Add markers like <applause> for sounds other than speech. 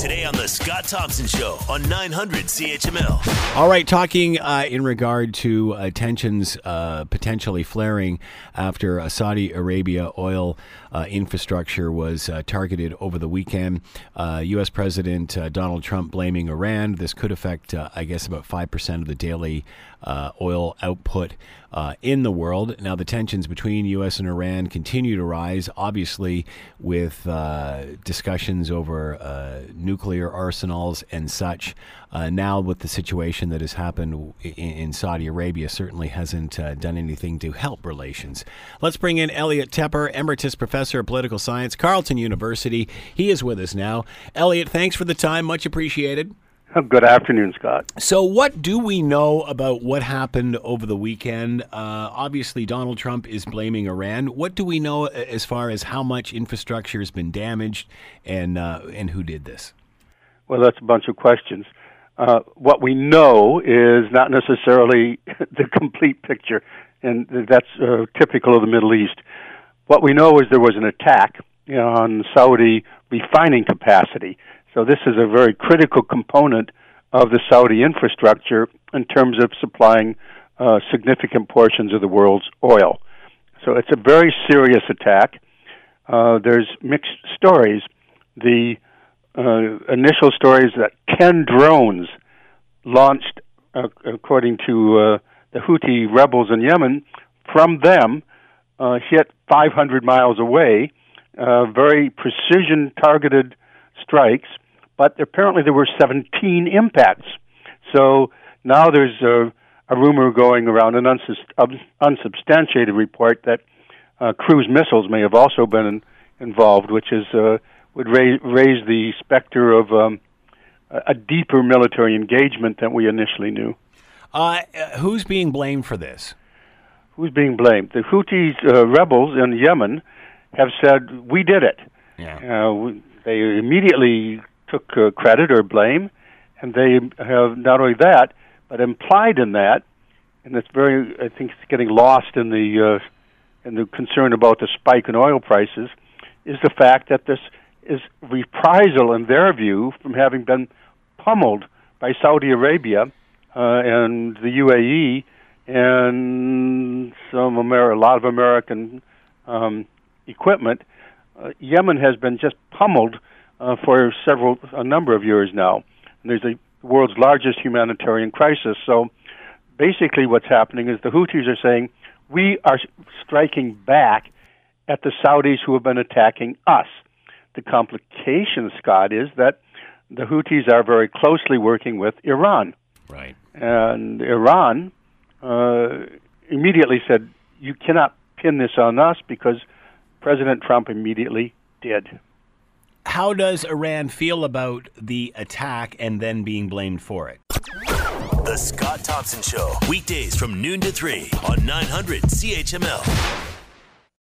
Today on The Scott Thompson Show on 900 CHML. All right, talking uh, in regard to uh, tensions uh, potentially flaring after uh, Saudi Arabia oil uh, infrastructure was uh, targeted over the weekend. U.S. President Donald Trump blaming Iran. This could affect, I guess, about 5% of the daily oil output in the world. Now, the tensions between U.S. and Iran continue to rise, obviously, with discussions over nuclear arsenals and such. Uh, now, with the situation that has happened in, in Saudi Arabia, certainly hasn't uh, done anything to help relations. Let's bring in Elliot Tepper, Emeritus Professor of Political Science, Carleton University. He is with us now. Elliot, thanks for the time. Much appreciated. Good afternoon, Scott. So, what do we know about what happened over the weekend? Uh, obviously, Donald Trump is blaming Iran. What do we know as far as how much infrastructure has been damaged and uh, and who did this? Well, that's a bunch of questions. Uh, what we know is not necessarily <laughs> the complete picture, and that's uh, typical of the Middle East. What we know is there was an attack on Saudi refining capacity. So this is a very critical component of the Saudi infrastructure in terms of supplying uh, significant portions of the world's oil. So it's a very serious attack. Uh, there's mixed stories. The uh, initial stories that 10 drones launched, uh, according to uh, the Houthi rebels in Yemen, from them uh, hit 500 miles away, uh, very precision targeted strikes, but apparently there were 17 impacts. So now there's a, a rumor going around, an unsubstantiated report that uh, cruise missiles may have also been in, involved, which is uh, would raise, raise the specter of um, a deeper military engagement than we initially knew. Uh, who's being blamed for this? Who's being blamed? The Houthis uh, rebels in Yemen have said we did it. Yeah. Uh, we, they immediately took uh, credit or blame, and they have not only that, but implied in that, and it's very, I think, it's getting lost in the uh, in the concern about the spike in oil prices, is the fact that this is reprisal, in their view, from having been pummeled by Saudi Arabia uh, and the UAE and some Amer- a lot of American um, equipment. Uh, Yemen has been just pummeled uh, for several a number of years now. And there's the world's largest humanitarian crisis. So basically, what's happening is the Houthis are saying we are striking back at the Saudis who have been attacking us. The complication, Scott, is that the Houthis are very closely working with Iran. Right. And Iran uh, immediately said, You cannot pin this on us because President Trump immediately did. How does Iran feel about the attack and then being blamed for it? The Scott Thompson Show, weekdays from noon to 3 on 900 CHML.